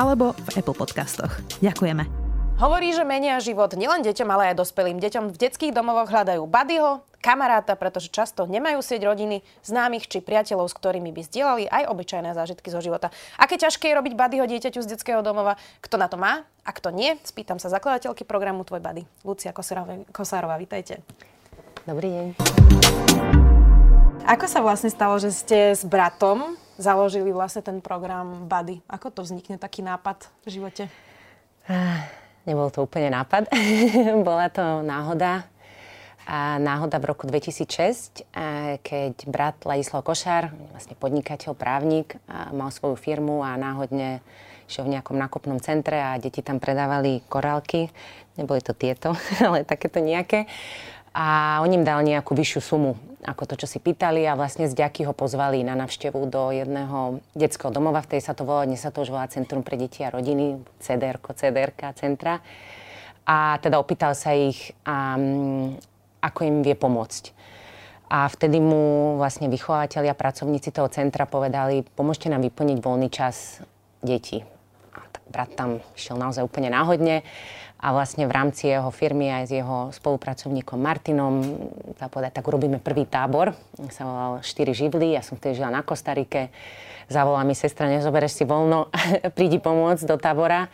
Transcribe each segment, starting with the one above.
alebo v Apple Podcastoch. Ďakujeme. Hovorí, že menia život nielen deťom, ale aj dospelým. Deťom v detských domovoch hľadajú buddyho, kamaráta, pretože často nemajú sieť rodiny, známych či priateľov, s ktorými by zdieľali aj obyčajné zážitky zo života. Aké ťažké je robiť buddyho dieťaťu z detského domova? Kto na to má a kto nie? Spýtam sa zakladateľky programu Tvoj buddy, Lucia Kosárová. Vítajte. Dobrý deň. Ako sa vlastne stalo, že ste s bratom založili vlastne ten program Buddy. Ako to vznikne taký nápad v živote? Uh, nebol to úplne nápad. Bola to náhoda. A náhoda v roku 2006, keď brat Ladislav Košár, vlastne podnikateľ, právnik, mal svoju firmu a náhodne išiel v nejakom nákupnom centre a deti tam predávali korálky. Neboli to tieto, ale takéto nejaké. A on im dal nejakú vyššiu sumu ako to, čo si pýtali a vlastne z ďaky ho pozvali na navštevu do jedného detského domova, v tej sa to volá, dnes sa to už volá Centrum pre deti a rodiny, CDR, CDR centra. A teda opýtal sa ich, um, ako im vie pomôcť. A vtedy mu vlastne vychovateľia, pracovníci toho centra povedali, pomôžte nám vyplniť voľný čas detí. A tak brat tam šiel naozaj úplne náhodne a vlastne v rámci jeho firmy aj s jeho spolupracovníkom Martinom, povedať, tak urobíme prvý tábor. Sa volal 4 živly, ja som vtedy žila na Kostarike. Zavolala mi sestra, nezobereš si voľno, prídi pomôcť do tábora.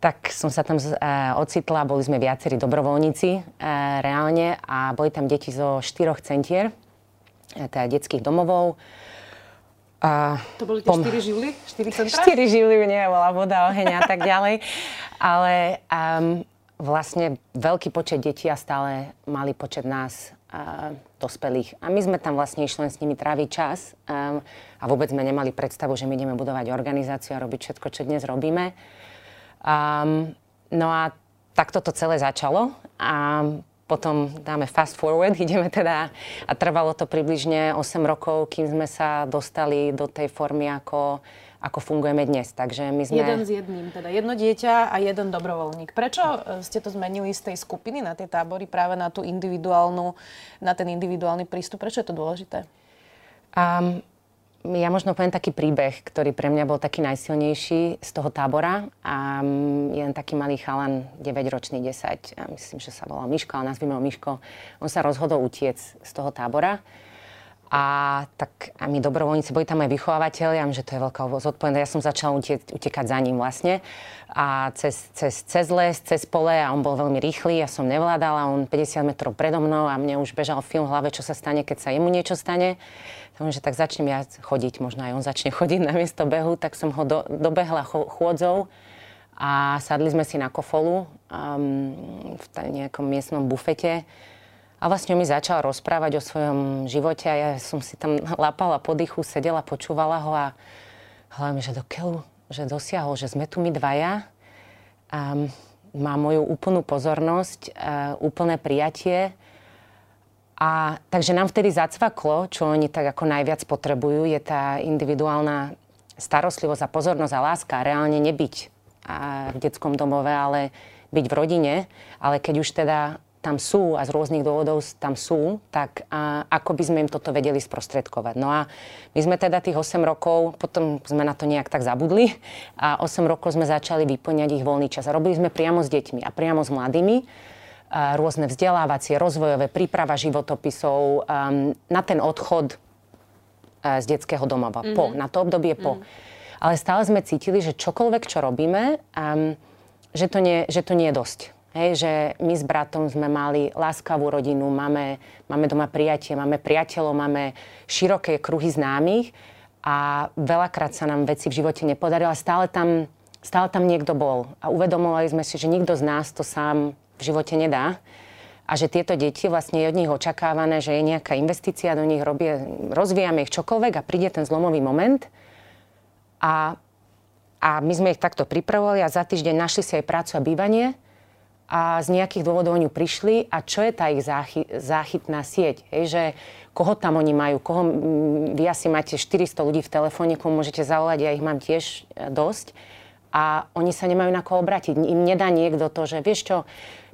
Tak som sa tam uh, ocitla, boli sme viacerí dobrovoľníci uh, reálne a boli tam deti zo štyroch centier, uh, teda detských domovov. A to boli tie pom- 4 živly? 4 centra? 4 živly, nie, bola voda, oheň a tak ďalej. Ale um, vlastne veľký počet detí a stále malý počet nás uh, dospelých. A my sme tam vlastne išli s nimi tráviť čas um, a vôbec sme nemali predstavu, že my ideme budovať organizáciu a robiť všetko, čo dnes robíme. Um, no a takto to celé začalo a potom dáme fast forward, ideme teda a trvalo to približne 8 rokov, kým sme sa dostali do tej formy, ako ako fungujeme dnes. Takže my sme... Jeden s jedným, teda jedno dieťa a jeden dobrovoľník. Prečo e, ste to zmenili z tej skupiny na tie tábory práve na tú individuálnu, na ten individuálny prístup? Prečo je to dôležité? Um, ja možno poviem taký príbeh, ktorý pre mňa bol taký najsilnejší z toho tábora. A um, jeden taký malý chalan, 9-ročný, 10, myslím, že sa volal Miško, ale nazvime ho Miško, on sa rozhodol utiec z toho tábora a tak a my dobrovoľníci, boli tam aj vychovávateľi, že to je veľká zodpovednosť. Ja som začala utekať za ním vlastne. A cez, cez, cez les, cez pole a on bol veľmi rýchly, ja som nevládala, on 50 metrov predo mnou a mne už bežal film v hlave, čo sa stane, keď sa jemu niečo stane. Takže tak začnem ja chodiť, možno aj on začne chodiť na miesto behu, tak som ho do, dobehla chôdzou a sadli sme si na kofolu um, v nejakom miestnom bufete a vlastne mi začal rozprávať o svojom živote a ja som si tam lapala po dychu, sedela, počúvala ho a hlavne, že do že dosiahol, že sme tu my dvaja. A má moju úplnú pozornosť, úplné prijatie. A takže nám vtedy zacvaklo, čo oni tak ako najviac potrebujú, je tá individuálna starostlivosť a pozornosť a láska. Reálne nebyť v detskom domove, ale byť v rodine. Ale keď už teda tam sú a z rôznych dôvodov tam sú, tak a, ako by sme im toto vedeli sprostredkovať. No a my sme teda tých 8 rokov, potom sme na to nejak tak zabudli a 8 rokov sme začali vyplňať ich voľný čas. A robili sme priamo s deťmi a priamo s mladými a rôzne vzdelávacie, rozvojové, príprava životopisov um, na ten odchod uh, z detského domova. Mm-hmm. Po, na to obdobie po. Mm-hmm. Ale stále sme cítili, že čokoľvek, čo robíme, um, že, to nie, že to nie je dosť Hej, že my s bratom sme mali láskavú rodinu, máme, máme doma prijatie, máme priateľov, máme široké kruhy známych a veľakrát sa nám veci v živote nepodarilo a stále tam, stále tam niekto bol. A uvedomovali sme si, že nikto z nás to sám v živote nedá a že tieto deti vlastne je od nich očakávané, že je nejaká investícia do nich, robie, rozvíjame ich čokoľvek a príde ten zlomový moment a a my sme ich takto pripravovali a za týždeň našli si aj prácu a bývanie a z nejakých dôvodov oni prišli a čo je tá ich záchy, záchytná sieť? Hej, že koho tam oni majú, koho, vy asi máte 400 ľudí v telefóne, komu môžete zavolať, ja ich mám tiež e, dosť a oni sa nemajú na koho obrátiť. Im nedá niekto to, že vieš čo,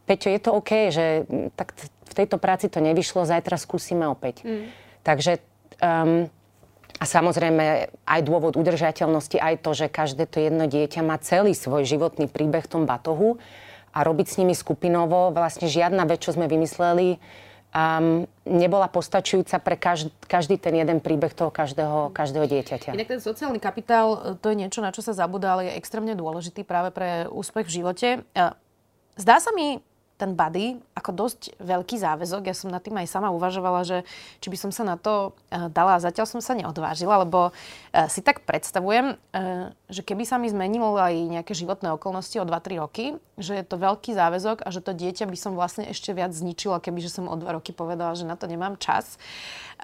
Peťo, je to OK, že tak v tejto práci to nevyšlo, zajtra skúsime opäť. Mm. Takže um, a samozrejme aj dôvod udržateľnosti, aj to, že každé to jedno dieťa má celý svoj životný príbeh v tom batohu a robiť s nimi skupinovo. Vlastne žiadna vec, čo sme vymysleli, um, nebola postačujúca pre každý, každý ten jeden príbeh toho každého, každého dieťaťa. Inak ten sociálny kapitál, to je niečo, na čo sa zabudá, ale je extrémne dôležitý práve pre úspech v živote. Zdá sa mi, ten body ako dosť veľký záväzok. Ja som nad tým aj sama uvažovala, že či by som sa na to uh, dala a zatiaľ som sa neodvážila, lebo uh, si tak predstavujem, uh, že keby sa mi zmenilo aj nejaké životné okolnosti o 2-3 roky, že je to veľký záväzok a že to dieťa by som vlastne ešte viac zničila, keby že som o 2 roky povedala, že na to nemám čas.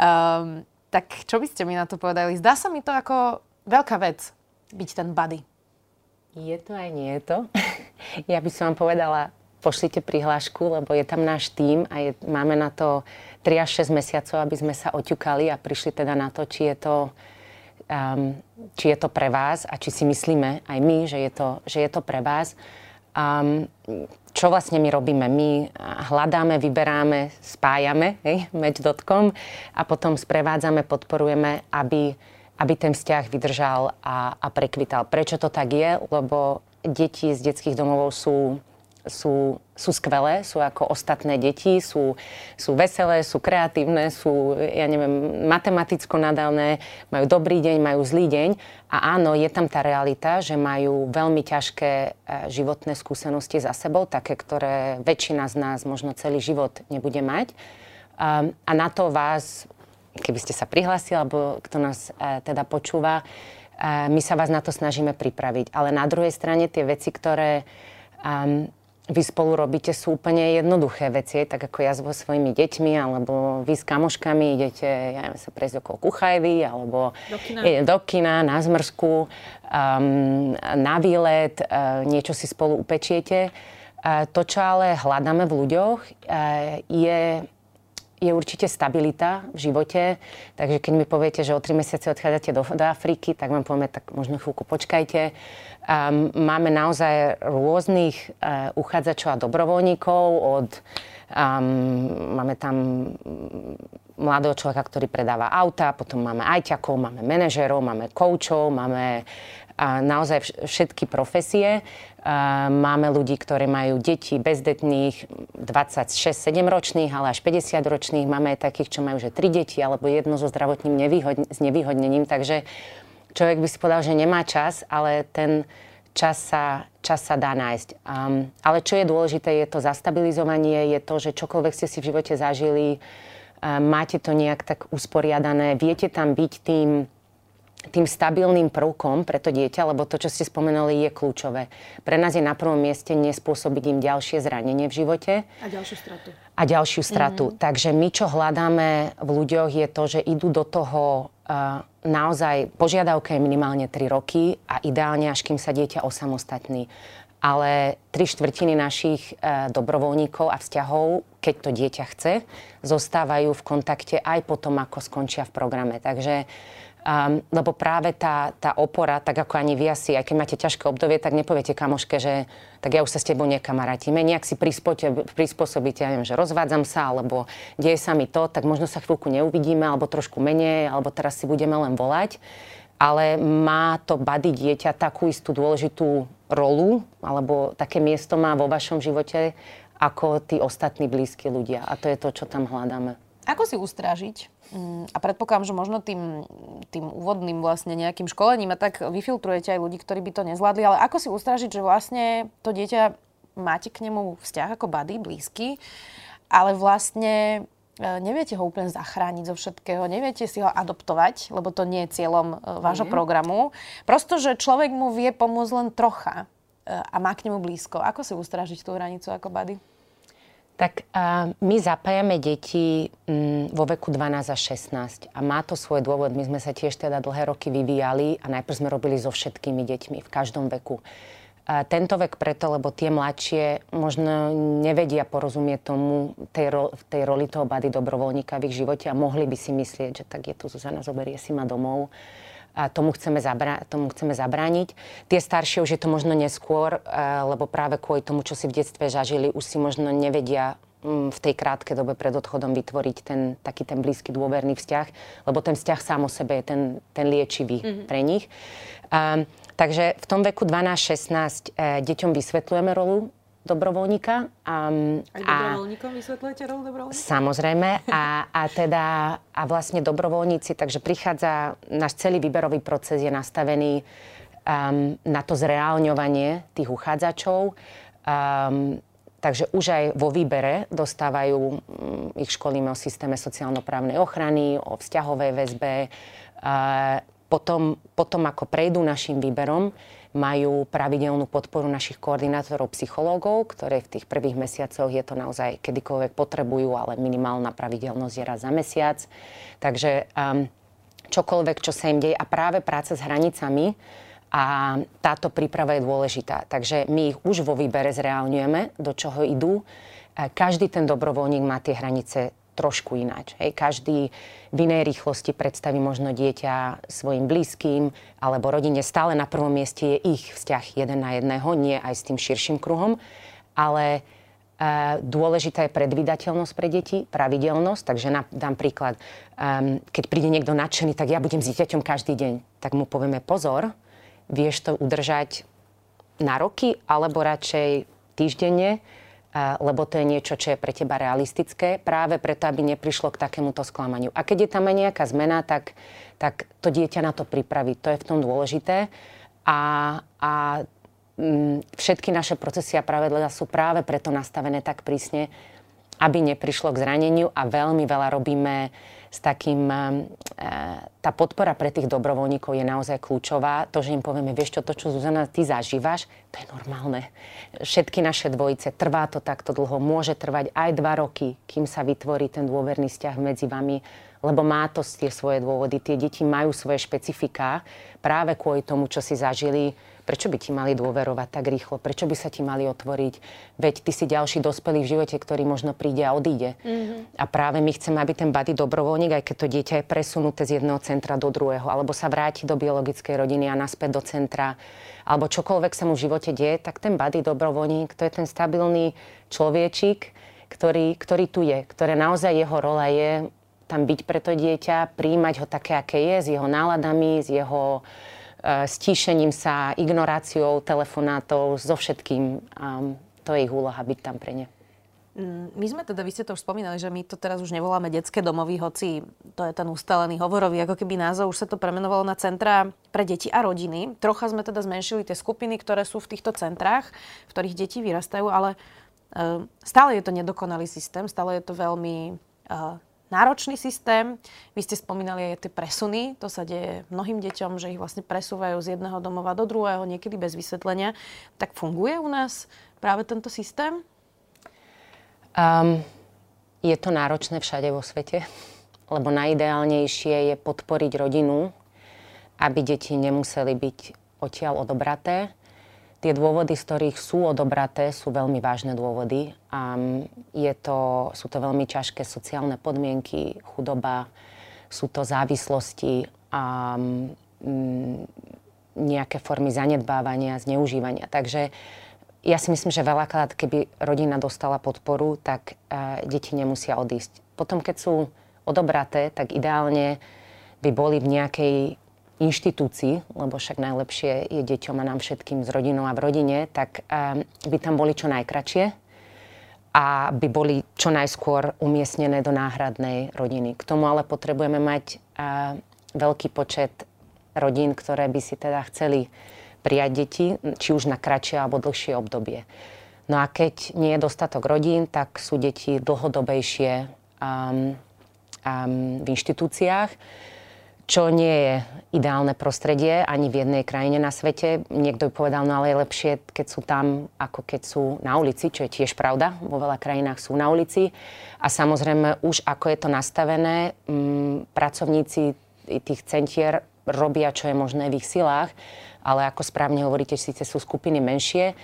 Um, tak čo by ste mi na to povedali? Zdá sa mi to ako veľká vec, byť ten body. Je to aj nie je to. ja by som vám povedala, pošlite prihlášku, lebo je tam náš tím a je, máme na to 3 až 6 mesiacov, aby sme sa oťukali a prišli teda na to, či je to, um, či je to pre vás a či si myslíme aj my, že je to, že je to pre vás. Um, čo vlastne my robíme? My hľadáme, vyberáme, spájame hej, match.com a potom sprevádzame, podporujeme, aby, aby ten vzťah vydržal a, a prekvital. Prečo to tak je? Lebo deti z detských domovov sú sú, sú skvelé, sú ako ostatné deti, sú, sú veselé, sú kreatívne, sú, ja neviem, matematicko nadalné, majú dobrý deň, majú zlý deň. A áno, je tam tá realita, že majú veľmi ťažké e, životné skúsenosti za sebou, také, ktoré väčšina z nás možno celý život nebude mať. Um, a na to vás, keby ste sa prihlásili, alebo kto nás e, teda počúva, e, my sa vás na to snažíme pripraviť. Ale na druhej strane tie veci, ktoré um, vy spolu robíte, sú úplne jednoduché veci, tak ako ja so svojimi deťmi, alebo vy s kamoškami idete ja neviem, sa prejsť okolo Kuchajvy, alebo do kina, do kina na zmrzku, um, na výlet, uh, niečo si spolu upečiete. Uh, to, čo ale hľadáme v ľuďoch, uh, je je určite stabilita v živote, takže keď mi poviete, že o tri mesiace odchádzate do, do Afriky, tak vám povieme, tak možno chvíľku počkajte. Um, máme naozaj rôznych uh, uchádzačov a dobrovoľníkov od Um, máme tam mladého človeka, ktorý predáva auta, potom máme ajťakov, máme manažerov, máme koučov, máme naozaj všetky profesie. Máme ľudí, ktorí majú deti bezdetných, 26-7 ročných, ale až 50 ročných. Máme aj takých, čo majú že 3 deti alebo jedno so zdravotným nevýhodn- s nevýhodnením. Takže človek by si povedal, že nemá čas, ale ten čas sa, čas sa dá nájsť. Um, ale čo je dôležité, je to zastabilizovanie, je to, že čokoľvek ste si v živote zažili, um, máte to nejak tak usporiadané, viete tam byť tým tým stabilným prvkom pre to dieťa, lebo to, čo ste spomenuli, je kľúčové. Pre nás je na prvom mieste nespôsobiť im ďalšie zranenie v živote. A ďalšiu stratu. A ďalšiu stratu. Mm. Takže my, čo hľadáme v ľuďoch, je to, že idú do toho uh, naozaj, požiadavka je minimálne 3 roky a ideálne, až kým sa dieťa osamostatní. Ale tri štvrtiny našich uh, dobrovoľníkov a vzťahov, keď to dieťa chce, zostávajú v kontakte aj potom, ako skončia v programe. Takže Um, lebo práve tá, tá opora, tak ako ani vy asi, aj keď máte ťažké obdobie, tak nepoviete kamoške, že tak ja už sa s tebou nekamarátime. Nejak si prispôsobíte, ja neviem, že rozvádzam sa, alebo deje sa mi to, tak možno sa chvíľku neuvidíme, alebo trošku menej, alebo teraz si budeme len volať. Ale má to bady dieťa takú istú dôležitú rolu, alebo také miesto má vo vašom živote, ako tí ostatní blízki ľudia. A to je to, čo tam hľadáme. Ako si ustrážiť? Mm, a predpokladám, že možno tým, tým úvodným vlastne nejakým školením a tak vyfiltrujete aj ľudí, ktorí by to nezvládli, ale ako si ustrážiť, že vlastne to dieťa máte k nemu vzťah ako buddy, blízky, ale vlastne e, neviete ho úplne zachrániť zo všetkého, neviete si ho adoptovať, lebo to nie je cieľom e, vášho mm. programu. Prosto, že človek mu vie pomôcť len trocha e, a má k nemu blízko. Ako si ustrážiť tú hranicu ako buddy? Tak my zapájame deti um, vo veku 12 až 16 a má to svoj dôvod. My sme sa tiež teda dlhé roky vyvíjali a najprv sme robili so všetkými deťmi v každom veku. Tento vek preto, lebo tie mladšie možno nevedia porozumieť tomu, tej, ro, tej roli toho bady dobrovoľníka v ich živote a mohli by si myslieť, že tak je tu Zuzana, zoberie si ma domov. A tomu chceme, zabra- tomu chceme zabrániť. Tie staršie už je to možno neskôr, lebo práve kvôli tomu, čo si v detstve zažili, už si možno nevedia mm, v tej krátkej dobe pred odchodom vytvoriť ten taký ten blízky dôverný vzťah, lebo ten vzťah sám o sebe je ten, ten liečivý mm-hmm. pre nich. Um, Takže v tom veku 12-16 e, deťom vysvetľujeme rolu dobrovoľníka. A, Aj dobrovoľníkom a, vysvetľujete rolu dobrovoľníka? Samozrejme. A, a teda a vlastne dobrovoľníci, takže prichádza, náš celý výberový proces je nastavený um, na to zreálňovanie tých uchádzačov. Um, takže už aj vo výbere dostávajú, um, ich školíme o systéme sociálno-právnej ochrany, o vzťahovej väzbe, uh, potom, potom ako prejdú našim výberom, majú pravidelnú podporu našich koordinátorov psychológov, ktoré v tých prvých mesiacoch je to naozaj kedykoľvek potrebujú, ale minimálna pravidelnosť je raz za mesiac. Takže um, čokoľvek, čo sa im deje a práve práca s hranicami a táto príprava je dôležitá. Takže my ich už vo výbere zreálňujeme, do čoho idú. Každý ten dobrovoľník má tie hranice trošku ináč. Hej. Každý v inej rýchlosti predstaví možno dieťa svojim blízkym alebo rodine. Stále na prvom mieste je ich vzťah jeden na jedného, nie aj s tým širším kruhom. Ale e, dôležitá je predvydateľnosť pre deti, pravidelnosť. Takže na, dám príklad, um, keď príde niekto nadšený, tak ja budem s dieťaťom každý deň. Tak mu povieme pozor, vieš to udržať na roky alebo radšej týždenne, lebo to je niečo, čo je pre teba realistické, práve preto, aby neprišlo k takémuto sklamaniu. A keď je tam aj nejaká zmena, tak, tak to dieťa na to pripraví. To je v tom dôležité. A, a m, mm, všetky naše procesy a pravidla sú práve preto nastavené tak prísne, aby neprišlo k zraneniu a veľmi veľa robíme s takým, e, tá podpora pre tých dobrovoľníkov je naozaj kľúčová. To, že im povieme, vieš čo, to, čo Zuzana, ty zažívaš, to je normálne. Všetky naše dvojice, trvá to takto dlho, môže trvať aj dva roky, kým sa vytvorí ten dôverný vzťah medzi vami, lebo má to tie svoje dôvody. Tie deti majú svoje špecifiká práve kvôli tomu, čo si zažili Prečo by ti mali dôverovať tak rýchlo? Prečo by sa ti mali otvoriť? Veď ty si ďalší dospelý v živote, ktorý možno príde a odíde. Mm-hmm. A práve my chceme, aby ten bady dobrovoľník, aj keď to dieťa je presunuté z jedného centra do druhého, alebo sa vráti do biologickej rodiny a naspäť do centra, alebo čokoľvek sa mu v živote deje, tak ten bady dobrovoľník, to je ten stabilný človečik, ktorý, ktorý tu je, ktoré naozaj jeho rola je tam byť pre to dieťa, príjmať ho také, aké je, s jeho náladami, s jeho Eh, stíšením sa, ignoráciou telefonátov, so všetkým. A to je ich úloha byť tam pre ne. Mm, my sme teda, vy ste to už spomínali, že my to teraz už nevoláme detské domovy, hoci to je ten ustalený hovorový, ako keby názov, už sa to premenovalo na centra pre deti a rodiny. Trocha sme teda zmenšili tie skupiny, ktoré sú v týchto centrách, v ktorých deti vyrastajú, ale uh, stále je to nedokonalý systém, stále je to veľmi uh, náročný systém. Vy ste spomínali aj tie presuny. To sa deje mnohým deťom, že ich vlastne presúvajú z jedného domova do druhého, niekedy bez vysvetlenia. Tak funguje u nás práve tento systém? Um, je to náročné všade vo svete, lebo najideálnejšie je podporiť rodinu, aby deti nemuseli byť odtiaľ odobraté Tie dôvody, z ktorých sú odobraté, sú veľmi vážne dôvody. A je to, sú to veľmi ťažké sociálne podmienky, chudoba, sú to závislosti a mm, nejaké formy zanedbávania, zneužívania. Takže ja si myslím, že veľakrát, keby rodina dostala podporu, tak uh, deti nemusia odísť. Potom, keď sú odobraté, tak ideálne by boli v nejakej inštitúcií, lebo však najlepšie je deťom a nám všetkým s rodinou a v rodine, tak um, by tam boli čo najkračšie a by boli čo najskôr umiestnené do náhradnej rodiny. K tomu ale potrebujeme mať uh, veľký počet rodín, ktoré by si teda chceli prijať deti, či už na kratšie alebo dlhšie obdobie. No a keď nie je dostatok rodín, tak sú deti dlhodobejšie um, um, v inštitúciách čo nie je ideálne prostredie ani v jednej krajine na svete. Niekto by povedal, no ale je lepšie, keď sú tam, ako keď sú na ulici, čo je tiež pravda. Vo veľa krajinách sú na ulici. A samozrejme, už ako je to nastavené, m, mm, pracovníci tých centier robia, čo je možné v ich silách, ale ako správne hovoríte, síce sú skupiny menšie,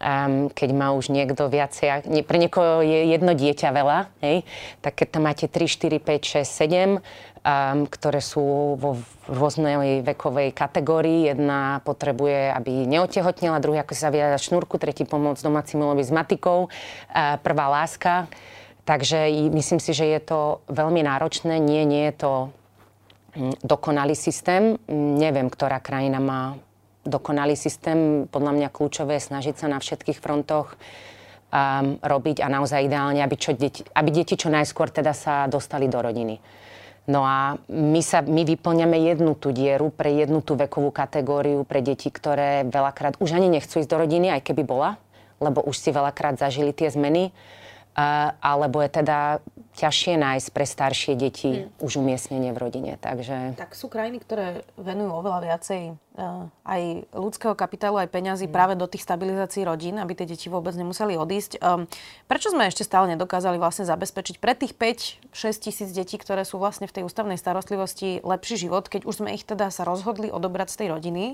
um, keď má už niekto viacej, nie, pre niekoho je jedno dieťa veľa, hej, tak keď tam máte 3, 4, 5, 6, 7, um, ktoré sú vo rôznej vekovej kategórii. Jedna potrebuje, aby neotehotnila, druhý ako sa zaviazať šnúrku, tretí pomôcť domácim milovi s matikou, uh, prvá láska. Takže myslím si, že je to veľmi náročné. Nie, nie je to hm, dokonalý systém. Neviem, ktorá krajina má dokonalý systém. Podľa mňa kľúčové je snažiť sa na všetkých frontoch um, robiť a naozaj ideálne, aby, čo deti, aby deti čo najskôr teda sa dostali do rodiny. No a my, sa, my vyplňame jednu tú dieru pre jednu tú vekovú kategóriu pre deti, ktoré veľakrát už ani nechcú ísť do rodiny, aj keby bola, lebo už si veľakrát zažili tie zmeny alebo je teda ťažšie nájsť pre staršie deti hmm. už umiestnenie v rodine. Takže... Tak sú krajiny, ktoré venujú oveľa viacej uh, aj ľudského kapitálu, aj peňazí hmm. práve do tých stabilizácií rodín, aby tie deti vôbec nemuseli odísť. Um, prečo sme ešte stále nedokázali vlastne zabezpečiť pre tých 5-6 tisíc detí, ktoré sú vlastne v tej ústavnej starostlivosti lepší život, keď už sme ich teda sa rozhodli odobrať z tej rodiny?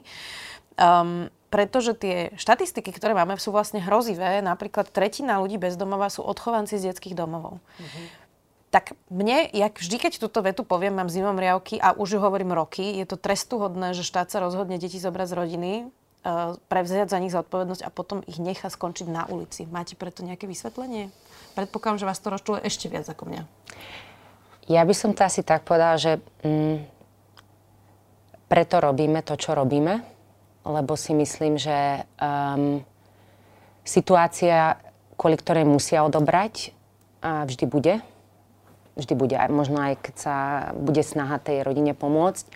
Um, pretože tie štatistiky, ktoré máme, sú vlastne hrozivé. Napríklad tretina ľudí bez domova sú odchovanci z detských domovov. Mm-hmm. Tak mne, jak vždy, keď túto vetu poviem, mám zimom riavky a už ju hovorím roky, je to trestuhodné, že štát sa rozhodne deti zobrať z rodiny, uh, prevziať za nich zodpovednosť a potom ich nechá skončiť na ulici. Máte preto nejaké vysvetlenie? Predpokladám, že vás to rozčuluje ešte viac ako mňa. Ja by som to asi tak povedala, že mm, preto robíme to, čo robíme lebo si myslím, že um, situácia, kvôli ktorej musia odobrať, a vždy bude. Vždy bude, možno aj keď sa bude snaha tej rodine pomôcť.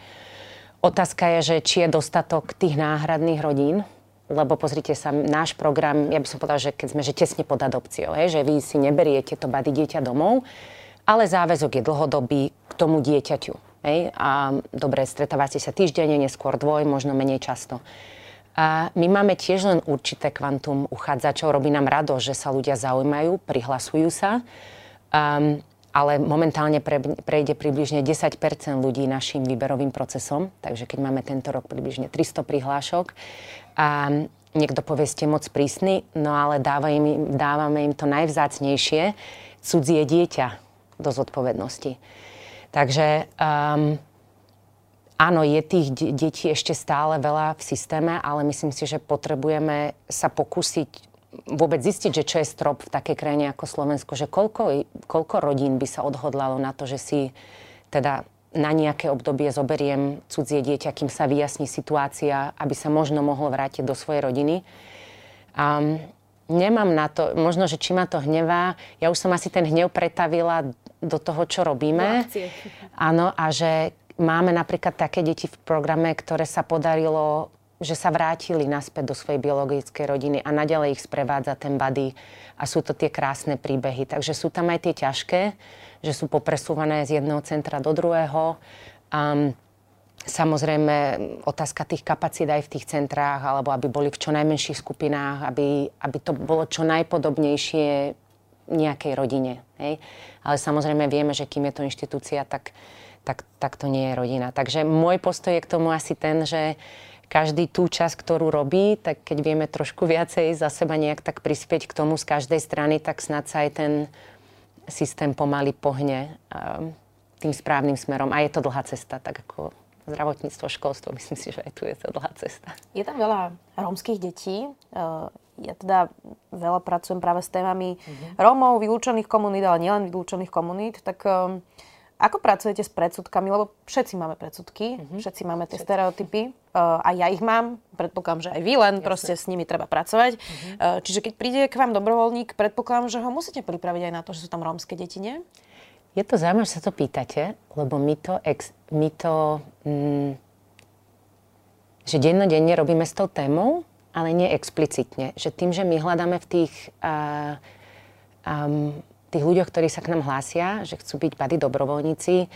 Otázka je, že či je dostatok tých náhradných rodín, lebo pozrite sa, náš program, ja by som povedala, že keď sme že tesne pod adopciou, hej, že vy si neberiete to bady dieťa domov, ale záväzok je dlhodobý k tomu dieťaťu. Hej? A dobre, stretávate sa týždenne, neskôr dvoj, možno menej často. A my máme tiež len určité kvantum uchádzačov. Robí nám rado, že sa ľudia zaujímajú, prihlasujú sa. Um, ale momentálne pre, prejde približne 10% ľudí našim výberovým procesom. Takže keď máme tento rok približne 300 prihlášok a niekto povie, ste moc prísny, no ale im, dávame im to najvzácnejšie, cudzie dieťa do zodpovednosti. Takže um, áno, je tých detí ešte stále veľa v systéme, ale myslím si, že potrebujeme sa pokúsiť vôbec zistiť, že čo je strop v takej krajine ako Slovensko, že koľko, koľko rodín by sa odhodlalo na to, že si teda na nejaké obdobie zoberiem cudzie dieťa, kým sa vyjasní situácia, aby sa možno mohlo vrátiť do svojej rodiny. Um, nemám na to, možno, že či ma to hnevá, ja už som asi ten hnev pretavila do toho, čo robíme. Áno, a že máme napríklad také deti v programe, ktoré sa podarilo že sa vrátili naspäť do svojej biologickej rodiny a naďalej ich sprevádza ten body a sú to tie krásne príbehy. Takže sú tam aj tie ťažké, že sú popresúvané z jedného centra do druhého. Um, Samozrejme, otázka tých kapacít aj v tých centrách, alebo aby boli v čo najmenších skupinách, aby, aby to bolo čo najpodobnejšie nejakej rodine. Hej? Ale samozrejme vieme, že kým je to inštitúcia, tak, tak, tak to nie je rodina. Takže môj postoj je k tomu asi ten, že každý tú časť, ktorú robí, tak keď vieme trošku viacej za seba nejak tak prispieť k tomu z každej strany, tak snad sa aj ten systém pomaly pohne tým správnym smerom. A je to dlhá cesta, tak ako zdravotníctvo, školstvo, myslím si, že aj tu je to dlhá cesta. Je tam veľa rómskych detí. Ja teda veľa pracujem práve s témami mm-hmm. Rómov, vylúčených komunít, ale nielen vylúčených komunít. Tak um, ako pracujete s predsudkami? Lebo všetci máme predsudky, mm-hmm. všetci máme tie všetci. stereotypy. Uh, a ja ich mám, predpokladám, že aj vy, len Jasne. proste s nimi treba pracovať. Mm-hmm. Uh, čiže keď príde k vám dobrovoľník, predpokladám, že ho musíte pripraviť aj na to, že sú tam rómske deti, nie? Je to zaujímavé, že sa to pýtate, lebo my to, ex, my to mm, že dennodenne robíme s tou témou, ale nie explicitne. Že tým, že my hľadáme v tých, uh, um, tých ľuďoch, ktorí sa k nám hlásia, že chcú byť bady dobrovoľníci, e,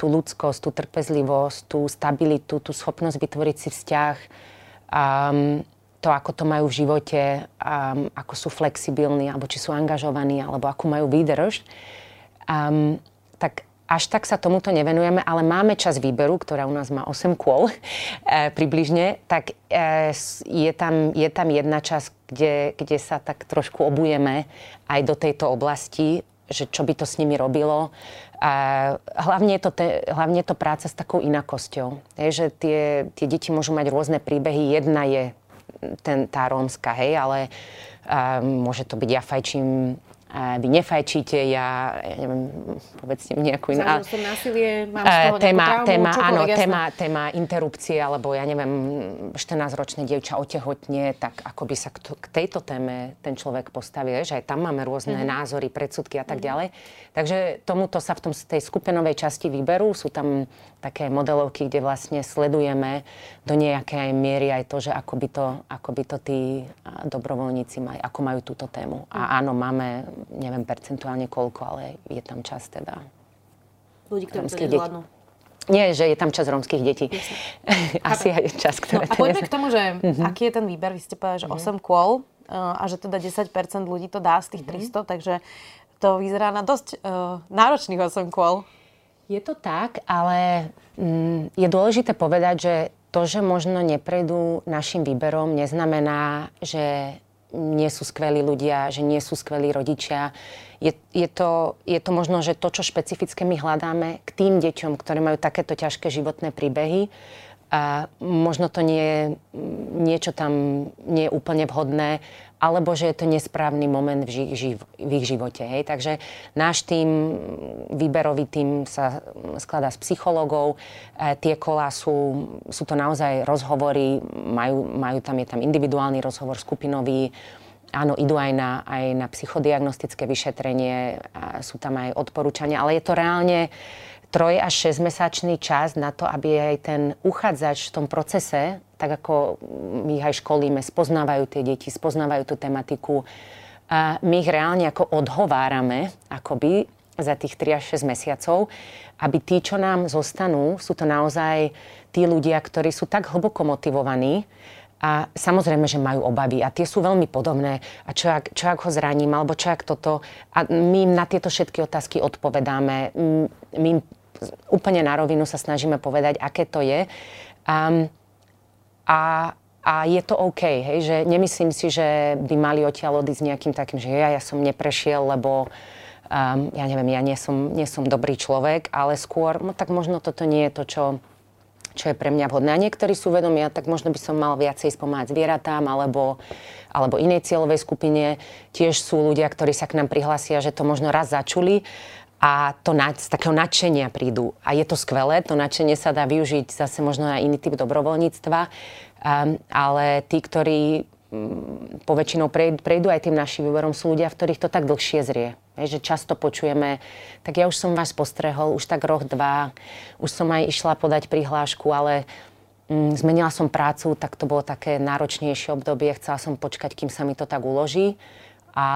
tú ľudskosť, tú trpezlivosť, tú stabilitu, tú schopnosť vytvoriť si vzťah, um, to, ako to majú v živote, um, ako sú flexibilní, alebo či sú angažovaní, alebo akú majú výdrž, um, tak až tak sa tomuto nevenujeme, ale máme čas výberu, ktorá u nás má 8 kôl e, približne, tak e, je, tam, je tam jedna časť, kde, kde sa tak trošku obujeme aj do tejto oblasti, že čo by to s nimi robilo. A hlavne, je to te, hlavne je to práca s takou inakosťou. Je, že tie, tie deti môžu mať rôzne príbehy. Jedna je ten, tá rómska, hej, ale a môže to byť ja fajčím vy nefajčíte, ja, ja neviem, povedzte mi nejakú inú... som násilie, mám z toho téma, traumu, téma, áno, téma, téma interrupcie, alebo ja neviem, 14-ročné dievča otehotne, tak ako by sa k, k tejto téme ten človek postavil, že aj tam máme rôzne mm-hmm. názory, predsudky a tak mm-hmm. ďalej. Takže tomuto sa v tom, tej skupinovej časti vyberú. Sú tam také modelovky, kde vlastne sledujeme do nejakej miery aj to, že ako by to, ako by to tí dobrovoľníci majú, ako majú túto tému. A mm. áno, máme, neviem percentuálne koľko, ale je tam čas teda. Ľudí, ktorí to nezvládnu. Nie, že je tam čas rómskych detí. Asi aj čas, ktoré... No, a poďme k tomu, že uh-huh. aký je ten výber. Vy ste povedali, že uh-huh. 8 kôl uh, a že teda 10% ľudí to dá z tých uh-huh. 300, takže to vyzerá na dosť uh, náročných 8 kôl. Je to tak, ale mm, je dôležité povedať, že to, že možno neprejdú našim výberom, neznamená, že nie sú skvelí ľudia, že nie sú skvelí rodičia. Je, je, to, je to možno, že to, čo špecifické my hľadáme k tým deťom, ktoré majú takéto ťažké životné príbehy, a možno to nie je, niečo tam nie je úplne vhodné alebo že je to nesprávny moment v, ži- ži- v ich živote. Hej. Takže náš tým, výberový tým sa skladá z psychológov. E, tie kolá sú, sú to naozaj rozhovory, majú, majú tam, je tam individuálny rozhovor, skupinový, Áno, idú aj na, aj na psychodiagnostické vyšetrenie, a sú tam aj odporúčania, ale je to reálne troj až 6 mesačný čas na to, aby aj ten uchádzač v tom procese tak ako my ich aj školíme, spoznávajú tie deti, spoznávajú tú tematiku. A my ich reálne ako odhovárame, akoby za tých 3 až 6 mesiacov, aby tí, čo nám zostanú, sú to naozaj tí ľudia, ktorí sú tak hlboko motivovaní, a samozrejme, že majú obavy a tie sú veľmi podobné. A čo ak, čo ak ho zraním, alebo čo ak toto. A my im na tieto všetky otázky odpovedáme. My im úplne na rovinu sa snažíme povedať, aké to je. Um, a, a je to OK, hej, že nemyslím si, že by mali odtiaľ odísť nejakým takým, že ja, ja som neprešiel, lebo um, ja neviem, ja nie som, nie som dobrý človek, ale skôr, no tak možno toto nie je to, čo, čo je pre mňa vhodné. A niektorí sú vedomia, tak možno by som mal viacej spomáhať zvieratám alebo, alebo inej cieľovej skupine. Tiež sú ľudia, ktorí sa k nám prihlásia, že to možno raz začuli a to na, z takého nadšenia prídu. A je to skvelé, to nadšenie sa dá využiť zase možno na iný typ dobrovoľníctva, um, ale tí, ktorí um, poväčšinou prejdú aj tým našim výberom, sú ľudia, v ktorých to tak dlhšie zrie. Vieš, že často počujeme, tak ja už som vás postrehol, už tak rok, dva, už som aj išla podať prihlášku, ale um, zmenila som prácu, tak to bolo také náročnejšie obdobie, chcela som počkať, kým sa mi to tak uloží. A,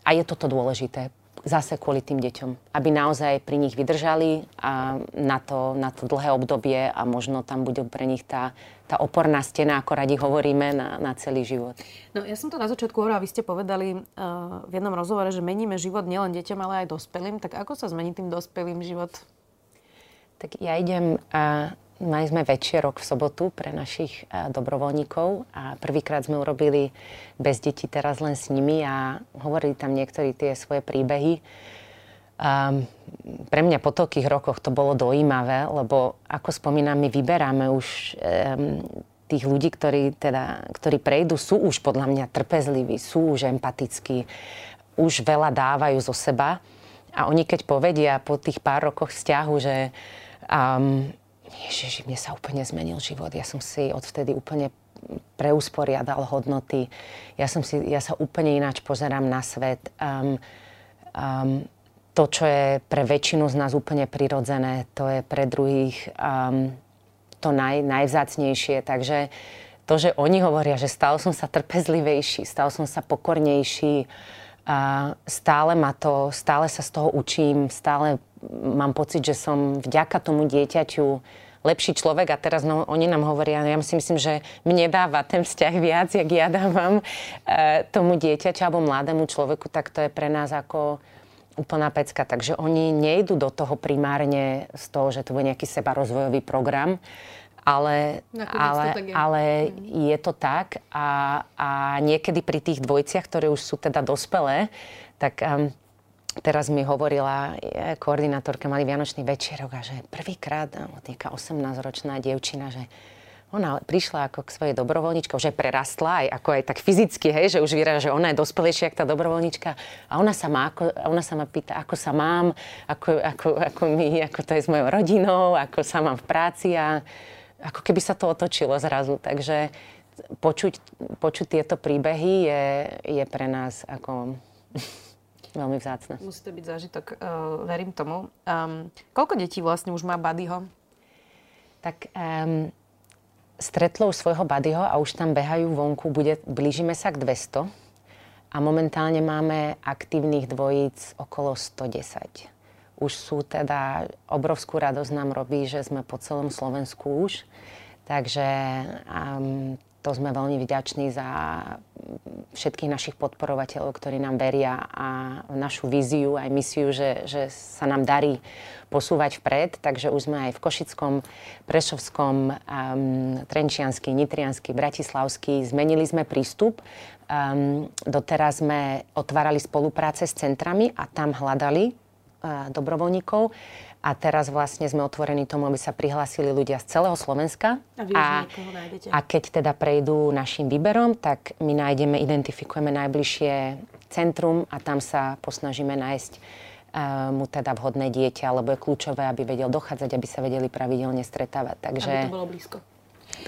a je toto dôležité zase kvôli tým deťom. Aby naozaj pri nich vydržali a na to, na to dlhé obdobie a možno tam bude pre nich tá, tá oporná stena, ako radi hovoríme, na, na celý život. No ja som to na začiatku hovorila, vy ste povedali uh, v jednom rozhovore, že meníme život nielen deťom, ale aj dospelým. Tak ako sa zmení tým dospelým život? Tak ja idem uh, Mali sme večerok v sobotu pre našich e, dobrovoľníkov a prvýkrát sme urobili bez detí, teraz len s nimi a hovorili tam niektorí tie svoje príbehy. Um, pre mňa po toľkých rokoch to bolo dojímavé, lebo ako spomínam, my vyberáme už um, tých ľudí, ktorí, teda, ktorí prejdú, sú už podľa mňa trpezliví, sú už empatickí, už veľa dávajú zo seba. A oni keď povedia po tých pár rokoch vzťahu, že um, Ježiš, mne sa úplne zmenil život. Ja som si odvtedy úplne preusporiadal hodnoty. Ja, som si, ja sa úplne ináč pozerám na svet. Um, um, to, čo je pre väčšinu z nás úplne prirodzené, to je pre druhých um, to naj, najvzácnejšie. Takže to, že oni hovoria, že stal som sa trpezlivejší, stal som sa pokornejší, A stále ma to, stále sa z toho učím, stále mám pocit, že som vďaka tomu dieťaťu lepší človek a teraz no, oni nám hovoria, ja si myslím, že mne dáva ten vzťah viac, jak ja dávam e, tomu dieťaťu alebo mladému človeku, tak to je pre nás ako úplná pecka. Takže oni nejdú do toho primárne z toho, že to bude nejaký sebarozvojový program, ale, ale, je. ale mm. je to tak a, a niekedy pri tých dvojciach, ktoré už sú teda dospelé, tak um, teraz mi hovorila koordinátorka, mali Vianočný večerok a že prvýkrát, nejaká 18-ročná dievčina, že ona prišla ako k svojej dobrovoľničke, aj prerastla, aj ako aj tak fyzicky, hej, že už vyráža, že ona je dospelejšia ako tá dobrovoľnička. A ona sa, má, ako, ona sa ma pýta, ako sa mám, ako, ako, ako, my, ako to je s mojou rodinou, ako sa mám v práci a ako keby sa to otočilo zrazu. Takže počuť, počuť tieto príbehy je, je pre nás ako veľmi vzácne. Musí to byť zážitok, uh, verím tomu. Um, koľko detí vlastne už má Buddyho? Tak um, stretlo už svojho Buddyho a už tam behajú vonku, bude, blížime sa k 200 a momentálne máme aktívnych dvojíc okolo 110. Už sú teda, obrovskú radosť nám robí, že sme po celom Slovensku už, takže um, to sme veľmi vďační za všetkých našich podporovateľov, ktorí nám veria a našu víziu aj misiu, že, že sa nám darí posúvať vpred. Takže už sme aj v Košickom, Prešovskom, um, Trenčiansky, Nitriansky, Bratislavský zmenili sme prístup. Um, doteraz sme otvárali spolupráce s centrami a tam hľadali uh, dobrovoľníkov a teraz vlastne sme otvorení tomu, aby sa prihlásili ľudia z celého Slovenska. A, vy a, a keď teda prejdú našim výberom, tak my nájdeme, identifikujeme najbližšie centrum a tam sa posnažíme nájsť uh, mu teda vhodné dieťa, lebo je kľúčové, aby vedel dochádzať, aby sa vedeli pravidelne stretávať. Takže, aby to bolo blízko.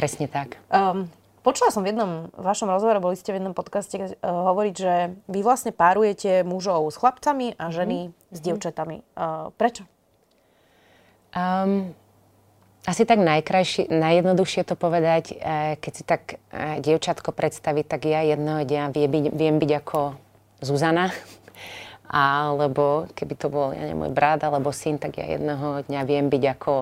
Presne tak. Um, Počula som v jednom vašom rozhovore, boli ste v jednom podcaste uh, hovoriť, že vy vlastne párujete mužov s chlapcami a ženy mm. s dievčatami. Uh, prečo? Um, asi tak najkrajšie, najjednoduchšie to povedať, eh, keď si tak eh, dievčatko predstaví, tak ja jedného dňa viem byť, viem byť ako Zuzana, alebo keby to bol, ja neviem, môj brat alebo syn, tak ja jedného dňa viem byť ako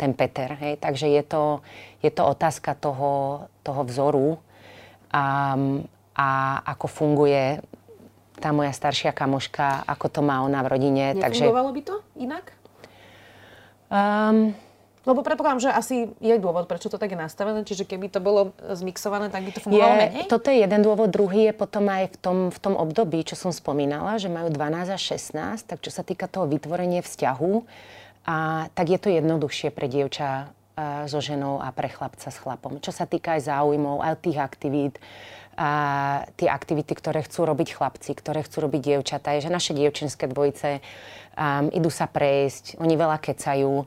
ten Peter. Hej? Takže je to, je to otázka toho, toho vzoru a, a ako funguje tá moja staršia kamoška, ako to má ona v rodine. Nefungovalo Takže... by to inak? Um, lebo predpokladám, že asi je dôvod, prečo to tak je nastavené, čiže keby to bolo zmixované, tak by to fungovalo je, menej? Toto je jeden dôvod, druhý je potom aj v tom, v tom období, čo som spomínala, že majú 12 a 16, tak čo sa týka toho vytvorenia vzťahu, a, tak je to jednoduchšie pre dievča a, so ženou a pre chlapca s chlapom. Čo sa týka aj záujmov, aj tých aktivít, a tie aktivity, ktoré chcú robiť chlapci, ktoré chcú robiť dievčatá, je, že naše dievčenské dvojice um, idú sa prejsť, oni veľa kecajú, uh,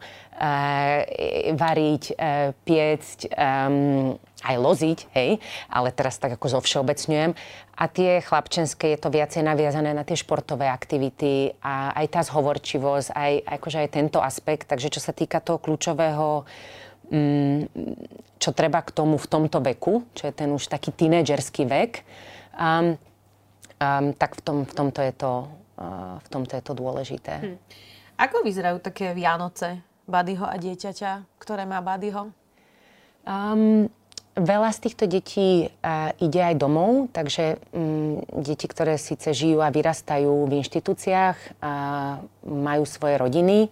variť, uh, piecť, um, aj loziť, hej, ale teraz tak ako zovšeobecňujem. A tie chlapčenské je to viacej naviazané na tie športové aktivity a aj tá zhovorčivosť, aj, akože aj tento aspekt. Takže čo sa týka toho kľúčového čo treba k tomu v tomto veku, čo je ten už taký tínedžerský vek, um, um, tak v, tom, v, tomto je to, uh, v tomto je to dôležité. Hm. Ako vyzerajú také Vianoce Badyho a dieťaťa, ktoré má Badyho? Um, Veľa z týchto detí uh, ide aj domov, takže um, deti, ktoré síce žijú a vyrastajú v inštitúciách, uh, majú svoje rodiny,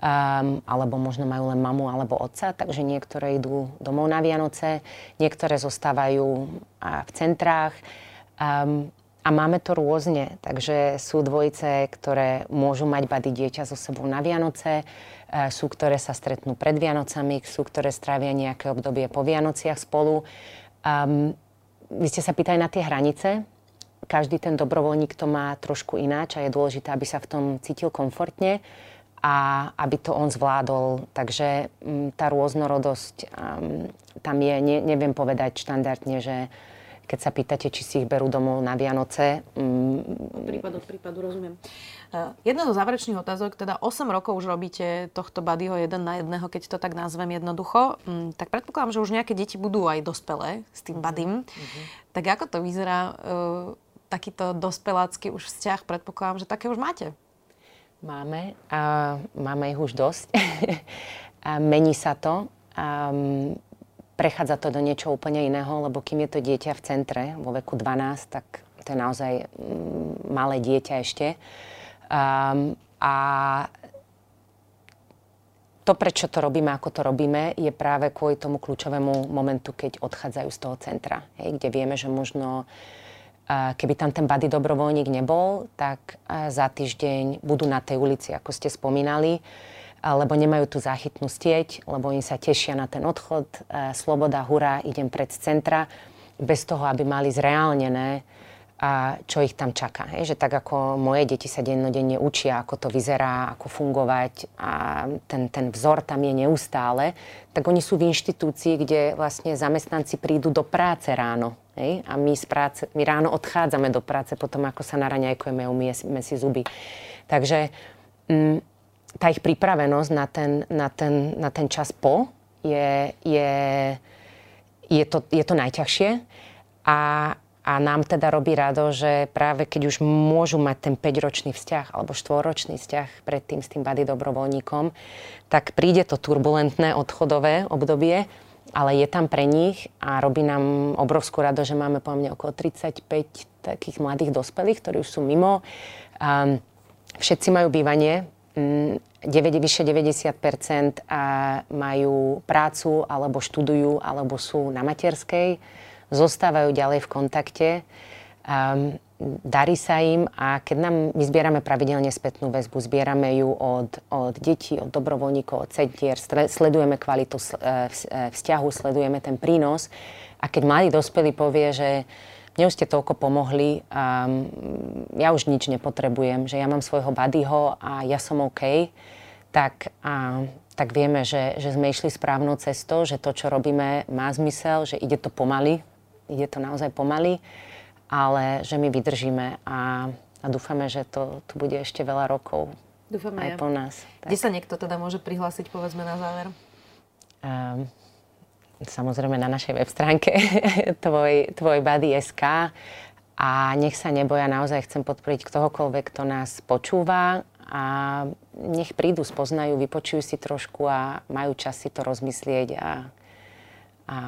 um, alebo možno majú len mamu alebo otca, takže niektoré idú domov na Vianoce, niektoré zostávajú uh, v centrách. Um, a máme to rôzne, takže sú dvojice, ktoré môžu mať bady dieťa so sebou na Vianoce, uh, sú, ktoré sa stretnú pred Vianocami, sú, ktoré strávia nejaké obdobie po Vianociach spolu. Um, vy ste sa pýtali na tie hranice. Každý ten dobrovoľník to má trošku ináč a je dôležité, aby sa v tom cítil komfortne a aby to on zvládol. Takže mm, tá rôznorodosť tam je, ne, neviem povedať štandardne, že keď sa pýtate, či si ich berú domov na Vianoce. Um, prípad od prípadu, rozumiem. Uh, jedna zo záverečných otázok, teda 8 rokov už robíte tohto badyho jeden na jedného, keď to tak nazvem jednoducho, um, tak predpokladám, že už nejaké deti budú aj dospelé s tým badym. Mm-hmm. Tak ako to vyzerá? Uh, takýto dospelácky už vzťah, predpokladám, že také už máte. Máme. A máme ich už dosť. a mení sa to. A prechádza to do niečo úplne iného, lebo kým je to dieťa v centre vo veku 12, tak to je naozaj mm, malé dieťa ešte. Um, a to, prečo to robíme, ako to robíme, je práve kvôli tomu kľúčovému momentu, keď odchádzajú z toho centra. Hej, kde vieme, že možno keby tam ten bady dobrovoľník nebol, tak za týždeň budú na tej ulici, ako ste spomínali, lebo nemajú tú záchytnú stieť, lebo oni sa tešia na ten odchod. Sloboda, hurá, idem pred centra, bez toho, aby mali zreálnené a čo ich tam čaká. Hej? Že tak ako moje deti sa dennodenne učia, ako to vyzerá, ako fungovať a ten, ten vzor tam je neustále, tak oni sú v inštitúcii, kde vlastne zamestnanci prídu do práce ráno. Hej? A my, z práce, my ráno odchádzame do práce potom, ako sa naraňajkujeme umieme si zuby. Takže m, mm, tá ich pripravenosť na ten, na ten, na ten čas po je, je, je, to, je to najťažšie. A, a nám teda robí rado, že práve keď už môžu mať ten 5-ročný vzťah alebo 4-ročný vzťah predtým s tým bady dobrovoľníkom, tak príde to turbulentné odchodové obdobie, ale je tam pre nich a robí nám obrovskú rado, že máme po mne okolo 35 takých mladých dospelých, ktorí už sú mimo. Um, všetci majú bývanie, 9, mm, vyše 90% a majú prácu alebo študujú alebo sú na materskej zostávajú ďalej v kontakte. Um, darí sa im a keď nám, my zbierame pravidelne spätnú väzbu, zbierame ju od, od detí, od dobrovoľníkov, od centier, sledujeme kvalitu e, e, vzťahu, sledujeme ten prínos a keď mladý dospelý povie, že mne už ste toľko pomohli, um, ja už nič nepotrebujem, že ja mám svojho buddyho a ja som OK, tak, uh, tak vieme, že, že sme išli správnou cestou, že to, čo robíme, má zmysel, že ide to pomaly, ide to naozaj pomaly, ale že my vydržíme a, a dúfame, že to tu bude ešte veľa rokov. Dúfame aj ja. po nás. Tak. Kde sa niekto teda môže prihlásiť, povedzme na záver? Um, samozrejme na našej web stránke tvoj, a nech sa neboja, naozaj chcem podporiť ktohokoľvek, kto nás počúva a nech prídu, spoznajú, vypočujú si trošku a majú čas si to rozmyslieť a, a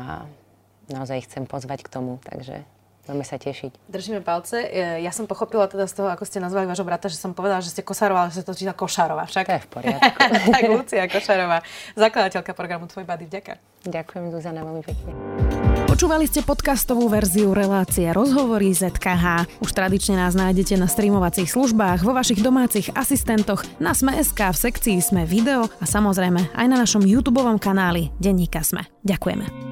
naozaj chcem pozvať k tomu, takže Budeme sa tešiť. Držíme palce. E, ja som pochopila teda z toho, ako ste nazvali vášho brata, že som povedala, že ste Kosárová, ale že sa to číta Košárová. Však? To je v poriadku. tak Lucia Košárová, zakladateľka programu Tvoj bady. Vďaka. Ďakujem, Zuzana, veľmi pekne. Počúvali ste podcastovú verziu relácie Rozhovory ZKH. Už tradične nás nájdete na streamovacích službách, vo vašich domácich asistentoch, na Sme.sk, v sekcii Sme video a samozrejme aj na našom YouTube kanáli Denníka Sme. Ďakujeme.